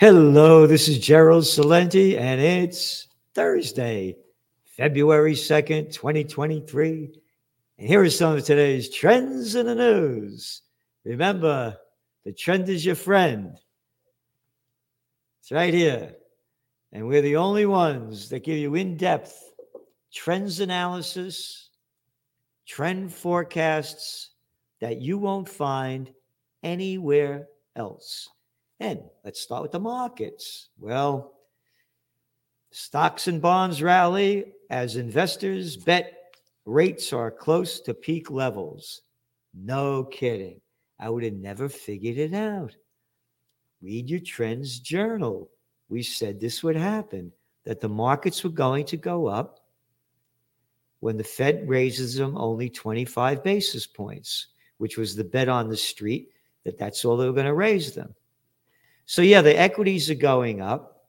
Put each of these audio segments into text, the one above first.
Hello, this is Gerald Celente, and it's Thursday, February 2nd, 2023. And here are some of today's trends in the news. Remember, the trend is your friend. It's right here. And we're the only ones that give you in depth trends analysis, trend forecasts that you won't find anywhere else. And let's start with the markets. Well, stocks and bonds rally as investors bet rates are close to peak levels. No kidding. I would have never figured it out. Read your trends journal. We said this would happen, that the markets were going to go up when the Fed raises them only 25 basis points, which was the bet on the street that that's all they were going to raise them. So, yeah, the equities are going up.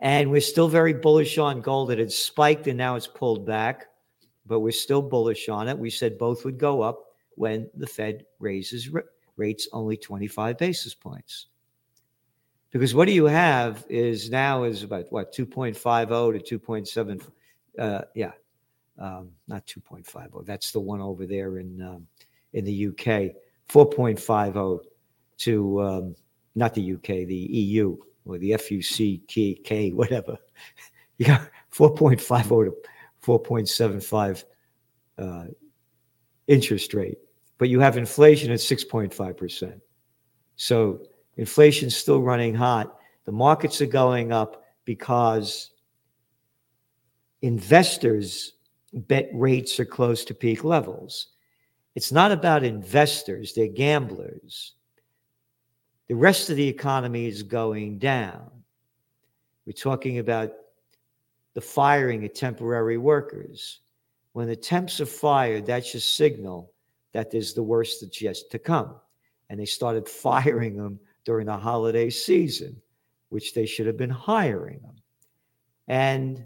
And we're still very bullish on gold. It had spiked and now it's pulled back, but we're still bullish on it. We said both would go up when the Fed raises rates only 25 basis points. Because what do you have is now is about what 2.50 to 2.7 uh, yeah um, not 2.50 that's the one over there in um, in the UK 4.50 to um, not the UK, the EU or the FUCK, whatever. You got 4.50 to 4.75 uh, interest rate, but you have inflation at 6.5%. So inflation's still running hot. The markets are going up because investors bet rates are close to peak levels. It's not about investors, they're gamblers. The rest of the economy is going down. We're talking about the firing of temporary workers. When the temps are fired, that's a signal that there's the worst that's yet to come. And they started firing them during the holiday season, which they should have been hiring them. And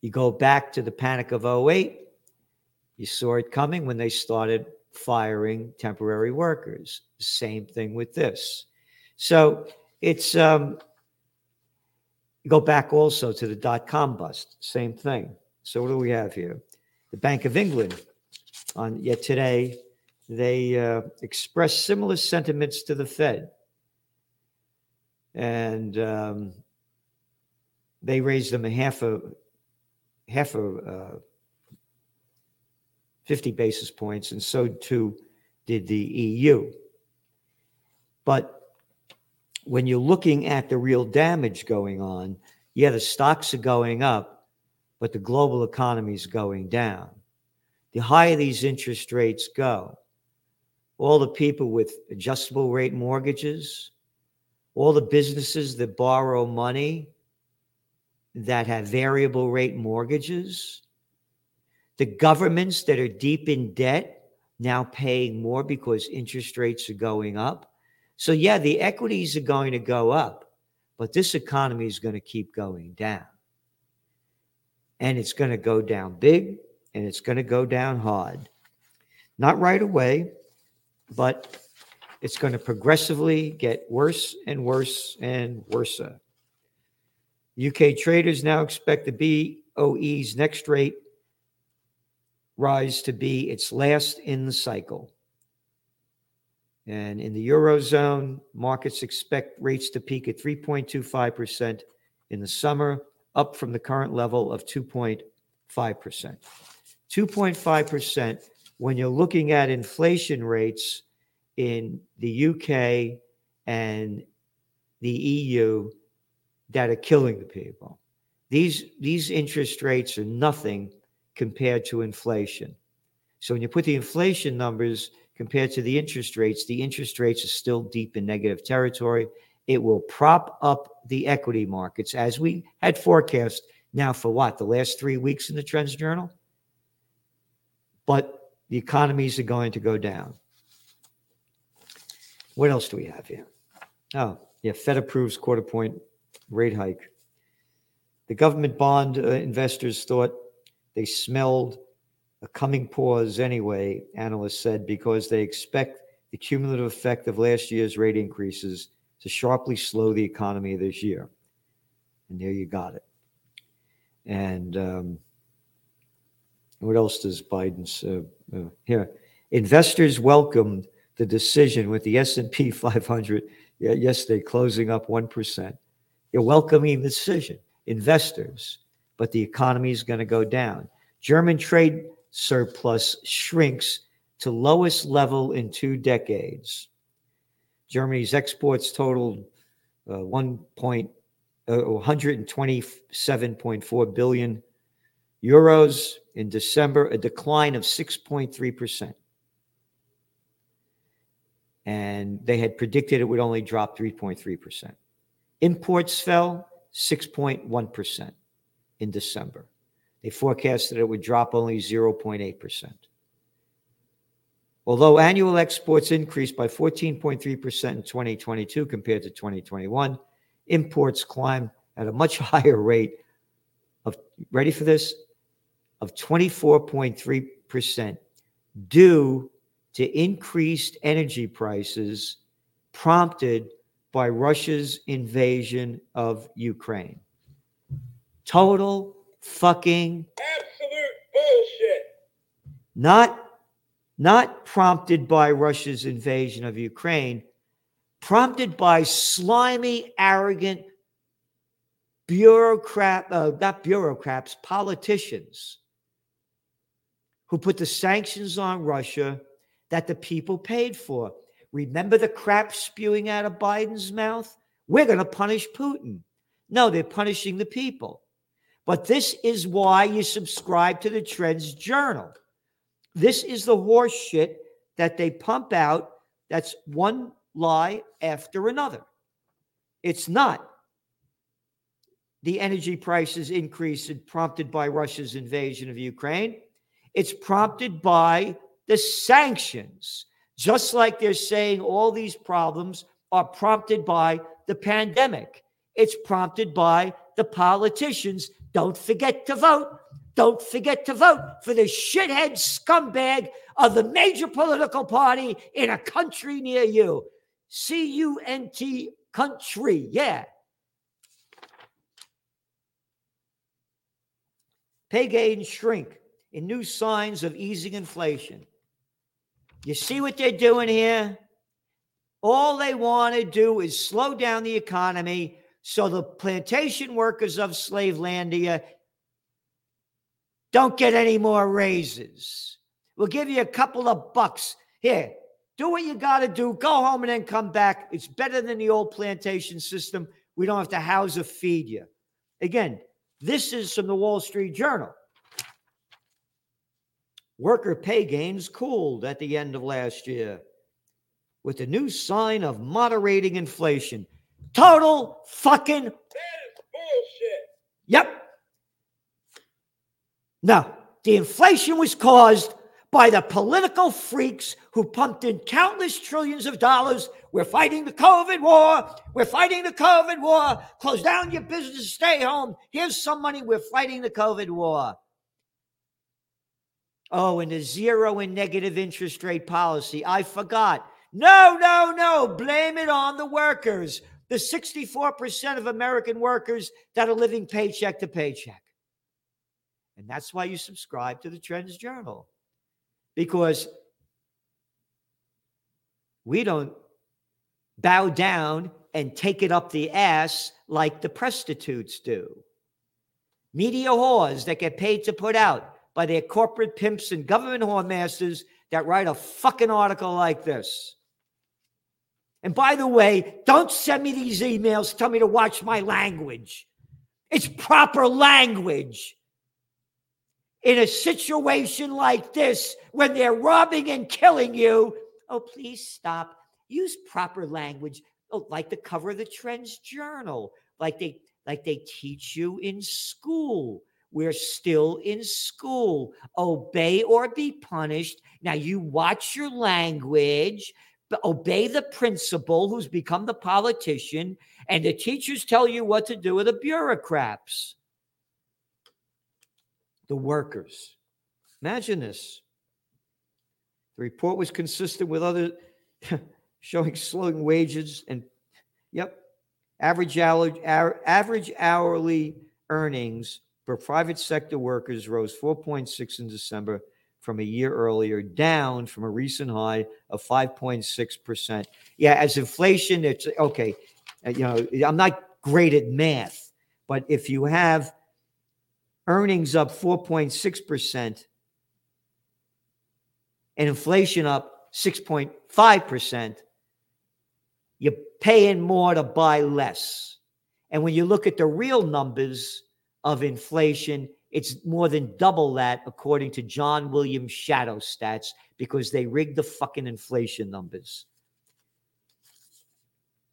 you go back to the panic of 08, you saw it coming when they started firing temporary workers. Same thing with this. So it's um, go back also to the dot com bust. Same thing. So what do we have here? The Bank of England on yet today they uh, expressed similar sentiments to the Fed, and um, they raised them a half a half a uh, 50 basis points, and so too did the EU. But when you're looking at the real damage going on, yeah, the stocks are going up, but the global economy is going down. The higher these interest rates go, all the people with adjustable rate mortgages, all the businesses that borrow money that have variable rate mortgages, the governments that are deep in debt now paying more because interest rates are going up. So, yeah, the equities are going to go up, but this economy is going to keep going down. And it's going to go down big and it's going to go down hard. Not right away, but it's going to progressively get worse and worse and worse. UK traders now expect the BOE's next rate rise to be its last in the cycle. And in the Eurozone, markets expect rates to peak at 3.25% in the summer, up from the current level of 2.5%. 2.5% when you're looking at inflation rates in the UK and the EU that are killing the people. These, these interest rates are nothing compared to inflation. So when you put the inflation numbers compared to the interest rates, the interest rates are still deep in negative territory. It will prop up the equity markets as we had forecast now for what? The last three weeks in the Trends Journal? But the economies are going to go down. What else do we have here? Oh, yeah, Fed approves quarter point rate hike. The government bond uh, investors thought they smelled a coming pause anyway, analysts said, because they expect the cumulative effect of last year's rate increases to sharply slow the economy this year. And there you got it. And um, what else does Biden's uh, uh, here? Investors welcomed the decision with the S&P 500 yesterday closing up 1%. They're welcoming the decision, investors, but the economy is going to go down. German trade surplus shrinks to lowest level in two decades. Germany's exports totaled uh, 1. Uh, 127.4 billion euros in December, a decline of 6.3%. And they had predicted it would only drop 3.3%. Imports fell 6.1% in December. They forecasted it would drop only 0.8%. Although annual exports increased by 14.3% in 2022 compared to 2021, imports climbed at a much higher rate of, ready for this, of 24.3% due to increased energy prices prompted by Russia's invasion of Ukraine. Total fucking absolute bullshit. Not not prompted by Russia's invasion of Ukraine, prompted by slimy, arrogant bureaucrat, uh, not bureaucrats, politicians who put the sanctions on Russia that the people paid for. Remember the crap spewing out of Biden's mouth? We're going to punish Putin. No, they're punishing the people. But this is why you subscribe to the Trends Journal. This is the horse shit that they pump out. That's one lie after another. It's not the energy prices increase prompted by Russia's invasion of Ukraine. It's prompted by the sanctions, just like they're saying all these problems are prompted by the pandemic. It's prompted by the politicians. Don't forget to vote. Don't forget to vote for the shithead scumbag of the major political party in a country near you. C U N T country. Yeah. Pay gains shrink in new signs of easing inflation. You see what they're doing here? All they want to do is slow down the economy so the plantation workers of Slavelandia don't get any more raises. We'll give you a couple of bucks. Here, do what you got to do. Go home and then come back. It's better than the old plantation system. We don't have to house or feed you. Again, this is from the Wall Street Journal. Worker pay gains cooled at the end of last year with a new sign of moderating inflation. Total fucking bullshit. Yep. Now, the inflation was caused by the political freaks who pumped in countless trillions of dollars. We're fighting the COVID war. We're fighting the COVID war. Close down your business, stay home. Here's some money. We're fighting the COVID war. Oh, and the zero and negative interest rate policy. I forgot. No, no, no. Blame it on the workers. The 64% of American workers that are living paycheck to paycheck. And that's why you subscribe to the Trends Journal because we don't bow down and take it up the ass like the prostitutes do. Media whores that get paid to put out by their corporate pimps and government whore masters that write a fucking article like this. And by the way, don't send me these emails, tell me to watch my language. It's proper language in a situation like this when they're robbing and killing you, oh, please stop. Use proper language, oh, like the cover of the Trends Journal, like they like they teach you in school. We're still in school. Obey or be punished. Now you watch your language, obey the principal who's become the politician, and the teachers tell you what to do with the bureaucrats the workers. Imagine this. The report was consistent with other showing slowing wages and Yep. Average hourly, average hourly earnings for private sector workers rose 4.6 in December from a year earlier, down from a recent high of 5.6%. Yeah, as inflation, it's okay. uh, You know, I'm not great at math, but if you have earnings up 4.6% and inflation up 6.5%, you're paying more to buy less. And when you look at the real numbers of inflation, it's more than double that, according to John Williams Shadow Stats, because they rigged the fucking inflation numbers.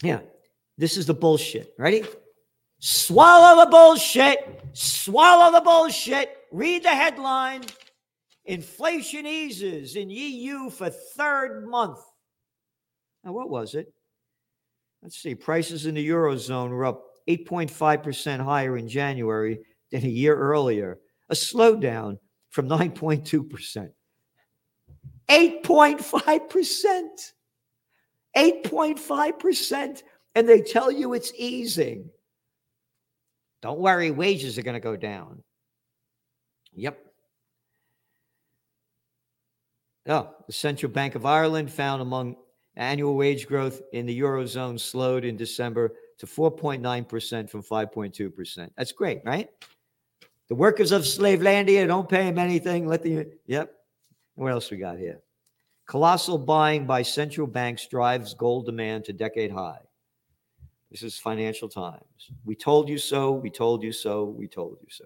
Yeah, this is the bullshit. Ready? Swallow the bullshit. Swallow the bullshit. Read the headline. Inflation eases in EU for third month. Now, what was it? Let's see. Prices in the Eurozone were up 8.5% higher in January than a year earlier, a slowdown from 9.2%. 8.5%. 8.5%. And they tell you it's easing. Don't worry, wages are going to go down. Yep. Oh, the Central Bank of Ireland found among annual wage growth in the Eurozone slowed in December to 4.9% from 5.2%. That's great, right? The workers of Slavelandia don't pay them anything. Let the, yep. What else we got here? Colossal buying by central banks drives gold demand to decade high. This is Financial Times. We told you so. We told you so. We told you so.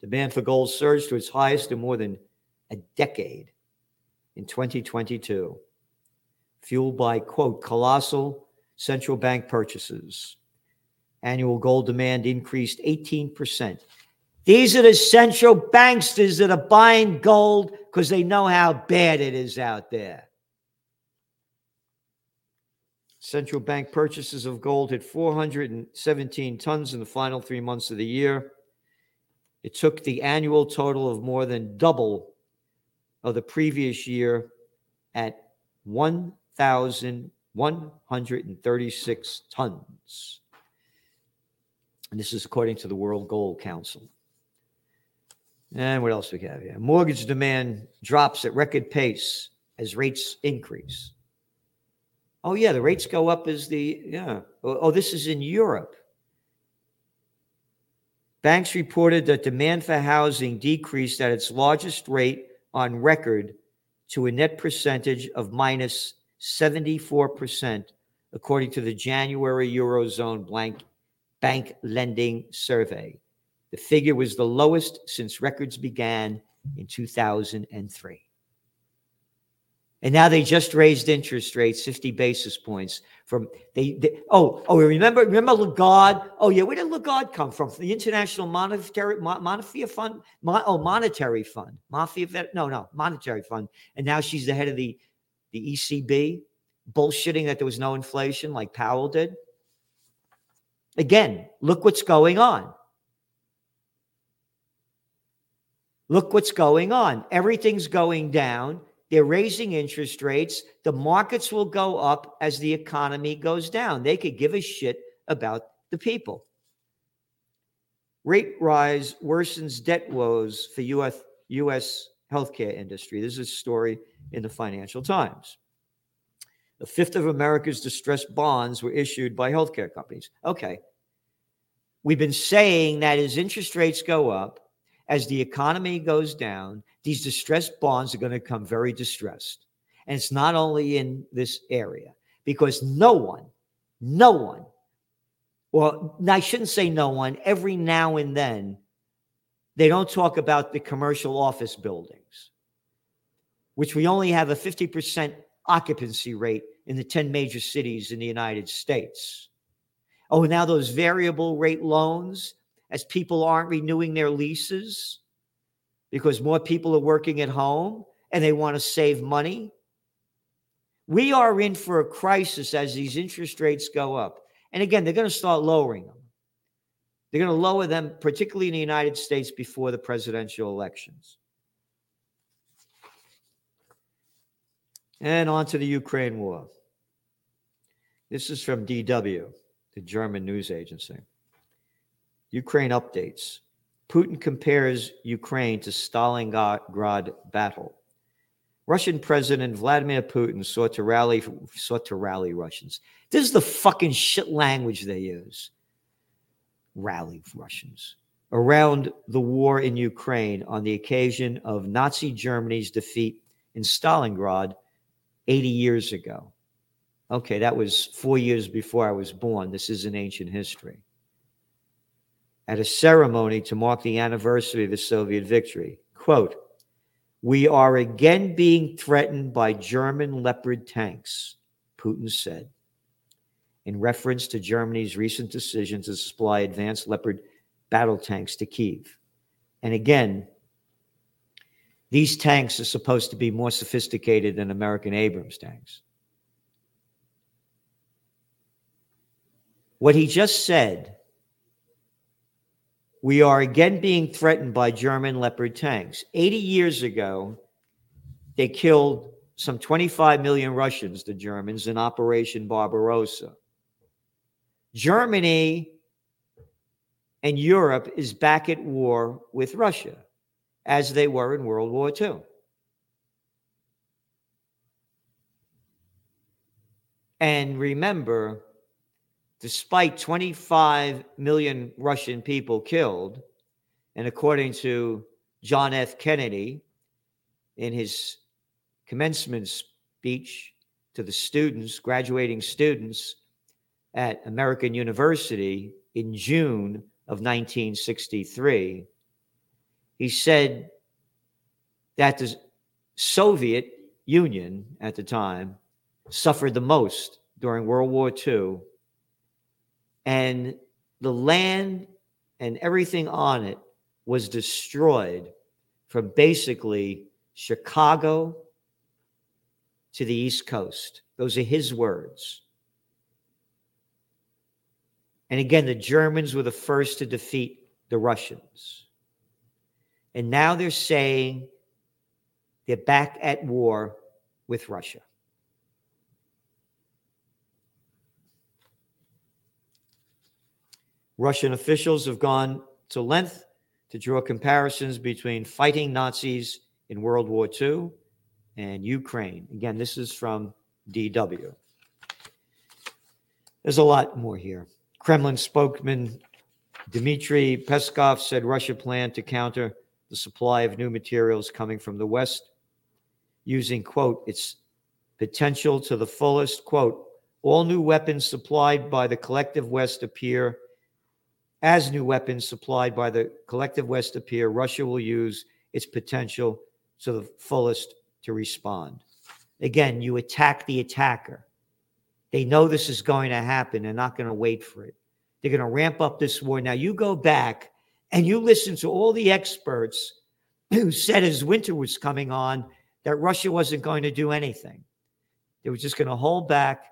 Demand for gold surged to its highest in more than a decade in 2022, fueled by, quote, colossal central bank purchases. Annual gold demand increased 18%. These are the central banksters that are buying gold because they know how bad it is out there. Central bank purchases of gold hit 417 tons in the final three months of the year. It took the annual total of more than double of the previous year at 1,136 tons. And this is according to the World Gold Council. And what else we have here? Mortgage demand drops at record pace as rates increase. Oh, yeah, the rates go up as the, yeah. Oh, oh, this is in Europe. Banks reported that demand for housing decreased at its largest rate on record to a net percentage of minus 74%, according to the January Eurozone blank bank lending survey. The figure was the lowest since records began in 2003. And now they just raised interest rates 50 basis points from they, they oh oh remember remember Lagarde oh yeah where did Lagarde come from? The International Monetary Monetary Fund Mon, oh Monetary Fund Mafia no no Monetary Fund. And now she's the head of the the ECB bullshitting that there was no inflation like Powell did. Again look what's going on look what's going on everything's going down they're raising interest rates. The markets will go up as the economy goes down. They could give a shit about the people. Rate rise worsens debt woes for US, US healthcare industry. This is a story in the Financial Times. A fifth of America's distressed bonds were issued by healthcare companies. Okay. We've been saying that as interest rates go up, as the economy goes down, these distressed bonds are going to become very distressed. And it's not only in this area, because no one, no one, well, I shouldn't say no one, every now and then, they don't talk about the commercial office buildings, which we only have a 50% occupancy rate in the 10 major cities in the United States. Oh, now those variable rate loans, as people aren't renewing their leases because more people are working at home and they want to save money. We are in for a crisis as these interest rates go up. And again, they're going to start lowering them. They're going to lower them, particularly in the United States, before the presidential elections. And on to the Ukraine war. This is from DW, the German news agency. Ukraine updates. Putin compares Ukraine to Stalingrad battle. Russian President Vladimir Putin sought to rally sought to rally Russians. This is the fucking shit language they use. Rally Russians around the war in Ukraine on the occasion of Nazi Germany's defeat in Stalingrad 80 years ago. Okay, that was four years before I was born. This is an ancient history. At a ceremony to mark the anniversary of the Soviet victory, quote, we are again being threatened by German Leopard tanks, Putin said, in reference to Germany's recent decision to supply advanced Leopard battle tanks to Kiev. And again, these tanks are supposed to be more sophisticated than American Abrams tanks. What he just said, we are again being threatened by German Leopard tanks. 80 years ago, they killed some 25 million Russians, the Germans, in Operation Barbarossa. Germany and Europe is back at war with Russia, as they were in World War II. And remember, despite 25 million Russian people killed, and according to John F. Kennedy in his commencement speech to the students, graduating students at American University in June of 1963, he said that the Soviet Union at the time suffered the most during World War II and the land and everything on it was destroyed from basically Chicago to the East Coast. Those are his words. And again, the Germans were the first to defeat the Russians. And now they're saying they're back at war with Russia. Russian officials have gone to length to draw comparisons between fighting Nazis in World War II and Ukraine. Again, this is from DW. There's a lot more here. Kremlin spokesman Dmitry Peskov said Russia planned to counter the supply of new materials coming from the West using, quote, its potential to the fullest, quote, all new weapons supplied by the collective West appear as new weapons supplied by the collective West appear, Russia will use its potential to the fullest to respond. Again, you attack the attacker. They know this is going to happen. They're not going to wait for it. They're going to ramp up this war. Now, you go back and you listen to all the experts who said as winter was coming on that Russia wasn't going to do anything. They were just going to hold back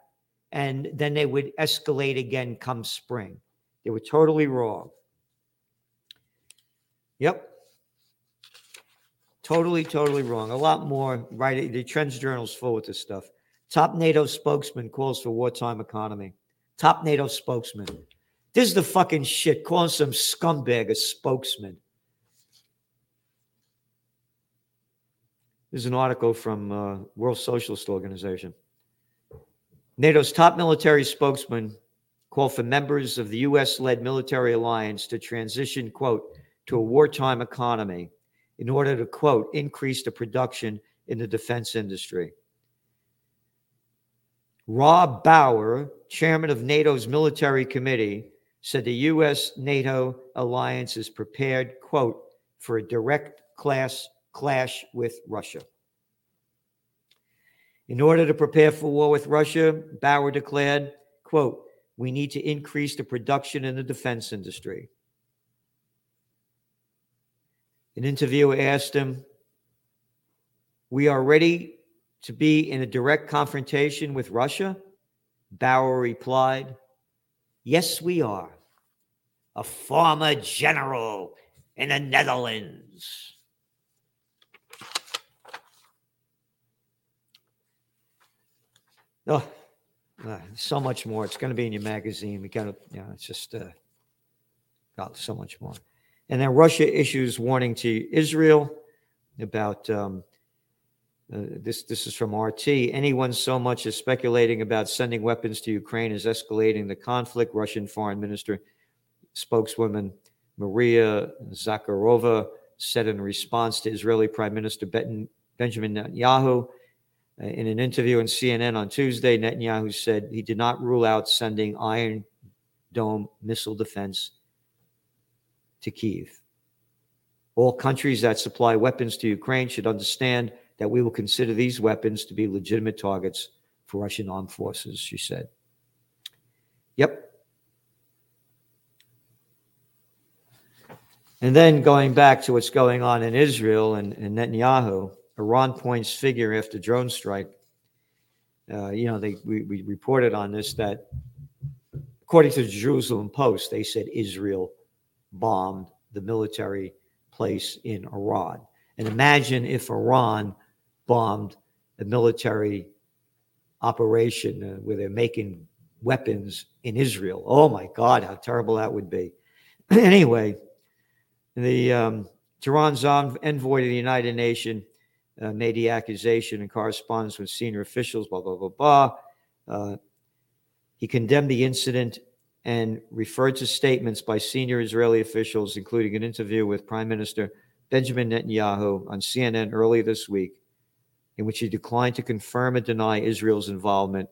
and then they would escalate again come spring. They were totally wrong. Yep. Totally, totally wrong. A lot more, right? The Trends Journal's full with this stuff. Top NATO spokesman calls for wartime economy. Top NATO spokesman. This is the fucking shit. Calling some scumbag a spokesman. There's an article from uh, World Socialist Organization. NATO's top military spokesman call for members of the U.S. led military alliance to transition, quote, to a wartime economy in order to, quote, increase the production in the defense industry. Rob Bauer, chairman of NATO's military committee, said the U.S. NATO alliance is prepared, quote, for a direct class clash with Russia. In order to prepare for war with Russia, Bauer declared, quote, we need to increase the production in the defense industry. An interviewer asked him, We are ready to be in a direct confrontation with Russia? Bauer replied, Yes, we are. A former general in the Netherlands. Oh, uh, so much more. It's going to be in your magazine. We got to, you know, it's just uh, got so much more. And then Russia issues warning to Israel about um, uh, this. This is from RT. Anyone so much as speculating about sending weapons to Ukraine is escalating the conflict. Russian Foreign Minister spokeswoman Maria Zakharova said in response to Israeli Prime Minister Ben- Benjamin Netanyahu. In an interview on CNN on Tuesday, Netanyahu said he did not rule out sending Iron Dome missile defense to Kiev. All countries that supply weapons to Ukraine should understand that we will consider these weapons to be legitimate targets for Russian armed forces, she said. Yep. And then going back to what's going on in Israel and, and Netanyahu, Iran points figure after drone strike. Uh, you know, they we, we reported on this that according to the Jerusalem Post, they said Israel bombed the military place in Iran. And imagine if Iran bombed a military operation uh, where they're making weapons in Israel. Oh my God, how terrible that would be. anyway, the um, Tehran's envoy to the United Nations uh, made the accusation in correspondence with senior officials, blah, blah, blah, blah. Uh, he condemned the incident and referred to statements by senior Israeli officials, including an interview with Prime Minister Benjamin Netanyahu on CNN earlier this week, in which he declined to confirm and deny Israel's involvement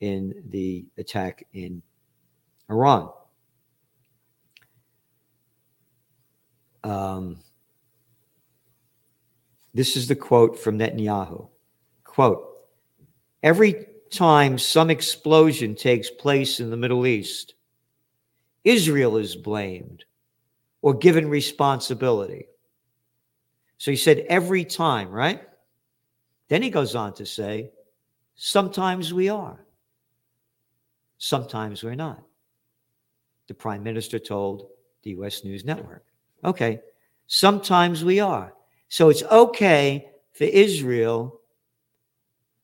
in the attack in Iran. Um, this is the quote from Netanyahu. Quote, every time some explosion takes place in the Middle East, Israel is blamed or given responsibility. So he said every time, right? Then he goes on to say, sometimes we are, sometimes we're not. The prime minister told the US News Network. Okay, sometimes we are. So it's okay for Israel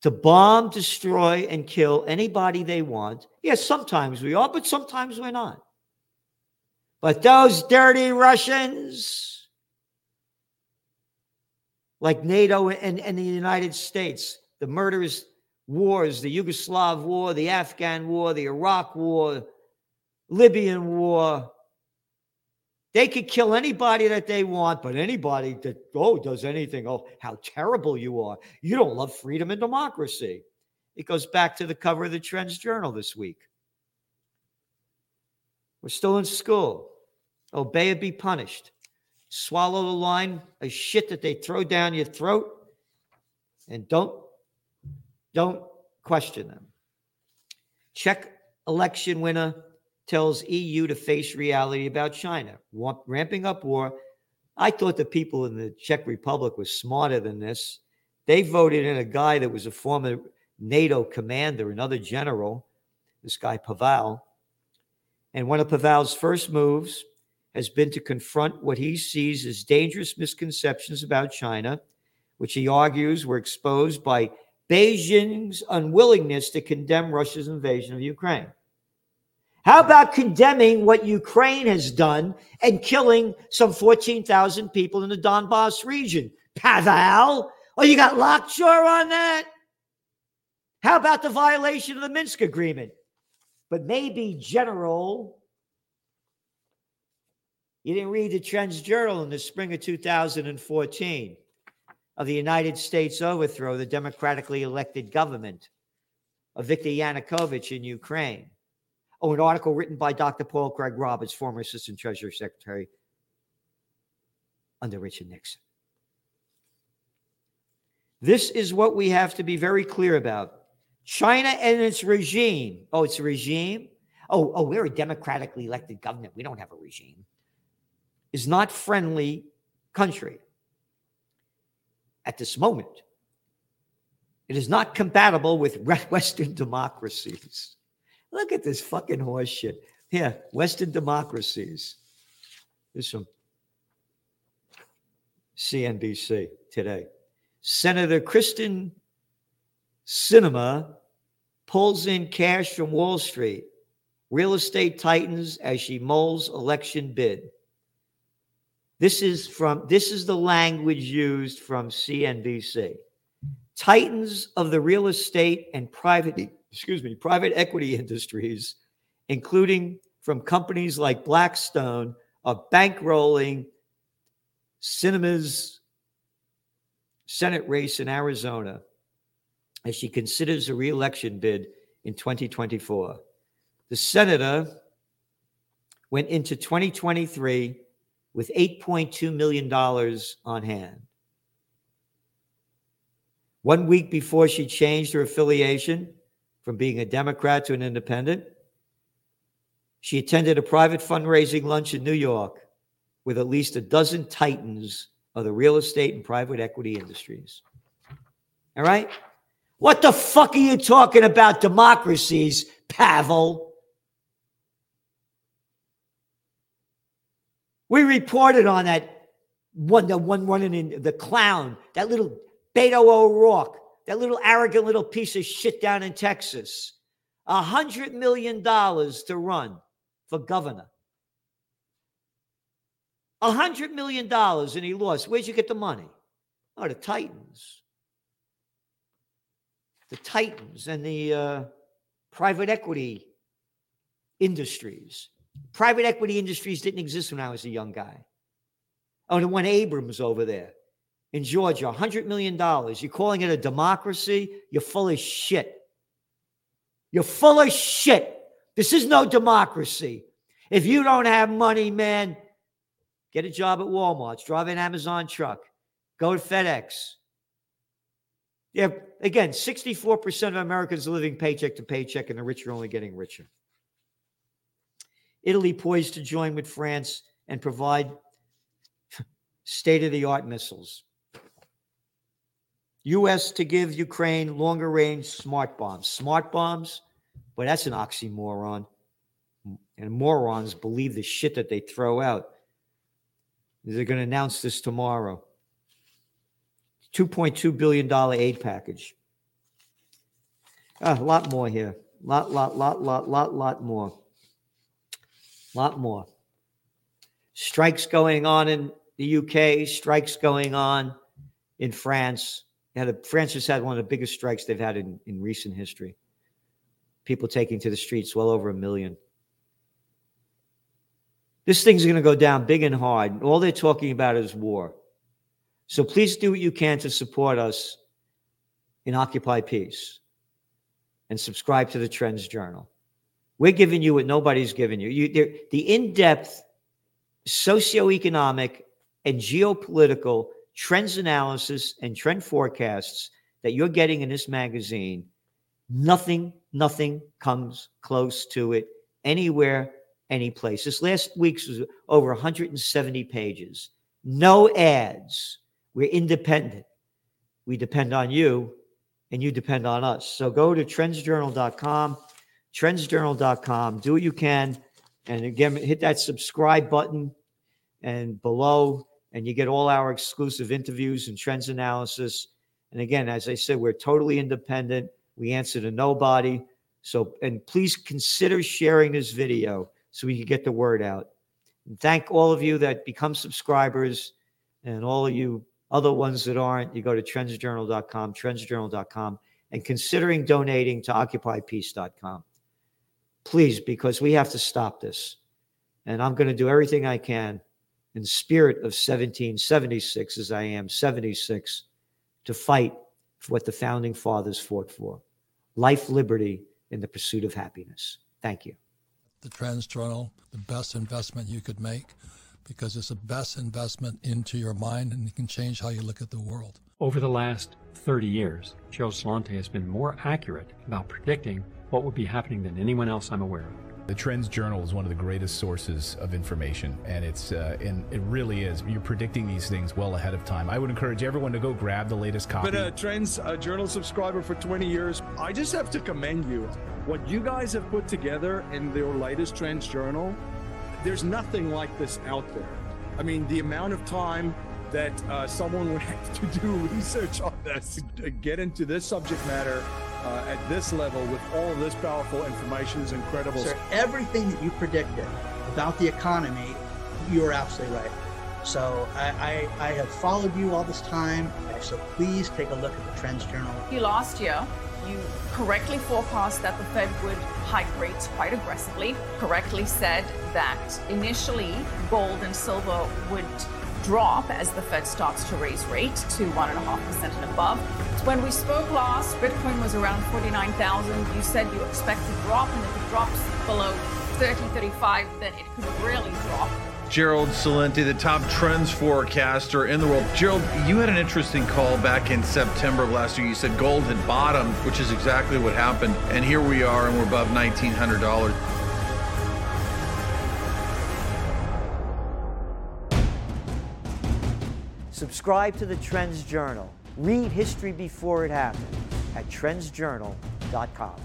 to bomb, destroy, and kill anybody they want. Yes, sometimes we are, but sometimes we're not. But those dirty Russians, like NATO and, and the United States, the murderous wars, the Yugoslav war, the Afghan war, the Iraq war, Libyan war, they could kill anybody that they want, but anybody that oh does anything, oh how terrible you are. You don't love freedom and democracy. It goes back to the cover of the Trends Journal this week. We're still in school. Obey or be punished. Swallow the line of shit that they throw down your throat, and don't don't question them. Czech election winner tells EU to face reality about China, ramping up war. I thought the people in the Czech Republic were smarter than this. They voted in a guy that was a former NATO commander, another general, this guy Pavel. And one of Pavel's first moves has been to confront what he sees as dangerous misconceptions about China, which he argues were exposed by Beijing's unwillingness to condemn Russia's invasion of Ukraine. How about condemning what Ukraine has done and killing some 14,000 people in the Donbass region? Pavel, oh, you got lockjaw on that? How about the violation of the Minsk agreement? But maybe, General, you didn't read the Trends Journal in the spring of 2014 of the United States overthrow the democratically elected government of Viktor Yanukovych in Ukraine. Oh, an article written by Dr. Paul Craig Roberts, former Assistant Treasury Secretary under Richard Nixon. This is what we have to be very clear about. China and its regime. Oh, it's a regime. Oh, oh, we're a democratically elected government. We don't have a regime. Is not friendly country at this moment. It is not compatible with Western democracies. Look at this fucking horse shit. Here, Western democracies. This from CNBC today. Senator Kyrsten Sinema pulls in cash from Wall Street. Real estate tightens as she mulls election bid. This is from this is the language used from CNBC. Titans of the real estate and private excuse me, private equity industries, including from companies like Blackstone, are bankrolling Sinema's Senate race in Arizona as she considers a reelection bid in 2024. The senator went into 2023 with $8.2 million on hand. One week before she changed her affiliation from being a Democrat to an independent, she attended a private fundraising lunch in New York with at least a dozen titans of the real estate and private equity industries. All right? What the fuck are you talking about democracies, Pavel? We reported on that one, the one running in the clown, that little Beto O'Rourke, that little arrogant little piece of shit down in Texas. A hundred million dollars to run for governor. A hundred million dollars and he lost. Where'd you get the money? Oh, the Titans. The Titans and the uh, private equity industries. Private equity industries didn't exist when I was a young guy. Oh, the one Abrams over there in Georgia, $100 million. You're calling it a democracy? You're full of shit. You're full of shit. This is no democracy. If you don't have money, man, get a job at Walmart, drive an Amazon truck, go to FedEx. Yeah, again, 64% of Americans are living paycheck to paycheck, and the rich are only getting richer. Italy poised to join with France and provide state of the art missiles. U.S. to give Ukraine longer range smart bombs. Smart bombs, but that's an oxymoron. And morons believe the shit that they throw out. They're going to announce this tomorrow. $2.2 billion aid package. Ah, a lot more here. Lot, lot, lot, lot, lot, lot more lot more. Strikes going on in the UK, strikes going on in France. Had a, France has had one of the biggest strikes they've had in, in recent history. People taking to the streets, well over a million. This thing's going to go down big and hard. All they're talking about is war. So please do what you can to support us in Occupy Peace and subscribe to the Trends Journal. We're giving you what nobody's giving you. you the in depth socioeconomic and geopolitical trends analysis and trend forecasts that you're getting in this magazine, nothing, nothing comes close to it anywhere, any place. This last week's was over 170 pages. No ads. We're independent. We depend on you, and you depend on us. So go to trendsjournal.com trendsjournal.com. Do what you can. And again, hit that subscribe button and below, and you get all our exclusive interviews and trends analysis. And again, as I said, we're totally independent. We answer to nobody. So, and please consider sharing this video so we can get the word out. And thank all of you that become subscribers and all of you other ones that aren't. You go to trendsjournal.com, trendsjournal.com, and considering donating to occupypeace.com please, because we have to stop this. And I'm going to do everything I can in spirit of 1776, as I am 76, to fight for what the founding fathers fought for life, liberty, and the pursuit of happiness. Thank you. The Trends Journal, the best investment you could make because it's the best investment into your mind and it can change how you look at the world. Over the last 30 years, Joe Celente has been more accurate about predicting what would be happening than anyone else I'm aware of. The Trends Journal is one of the greatest sources of information, and it's uh, and it really is. You're predicting these things well ahead of time. I would encourage everyone to go grab the latest copy. Been a Trends uh, Journal subscriber for 20 years. I just have to commend you. What you guys have put together in your latest Trends Journal, there's nothing like this out there. I mean, the amount of time that uh, someone would have to do research on this to get into this subject matter uh, at this level with all of this powerful information is incredible. Sir, everything that you predicted about the economy, you are absolutely right. So I, I, I have followed you all this time. So please take a look at the Trends Journal. You last year, you correctly forecast that the Fed would hike rates quite aggressively, correctly said that initially gold and silver would drop as the Fed starts to raise rates to 1.5% and above. When we spoke last, Bitcoin was around 49,000. You said you expect to drop, and if it drops below 30, 35, then it could really drop. Gerald Celente, the top trends forecaster in the world. Gerald, you had an interesting call back in September of last year. You said gold had bottomed, which is exactly what happened. And here we are, and we're above $1,900. Subscribe to the Trends Journal. Read history before it happened at trendsjournal.com.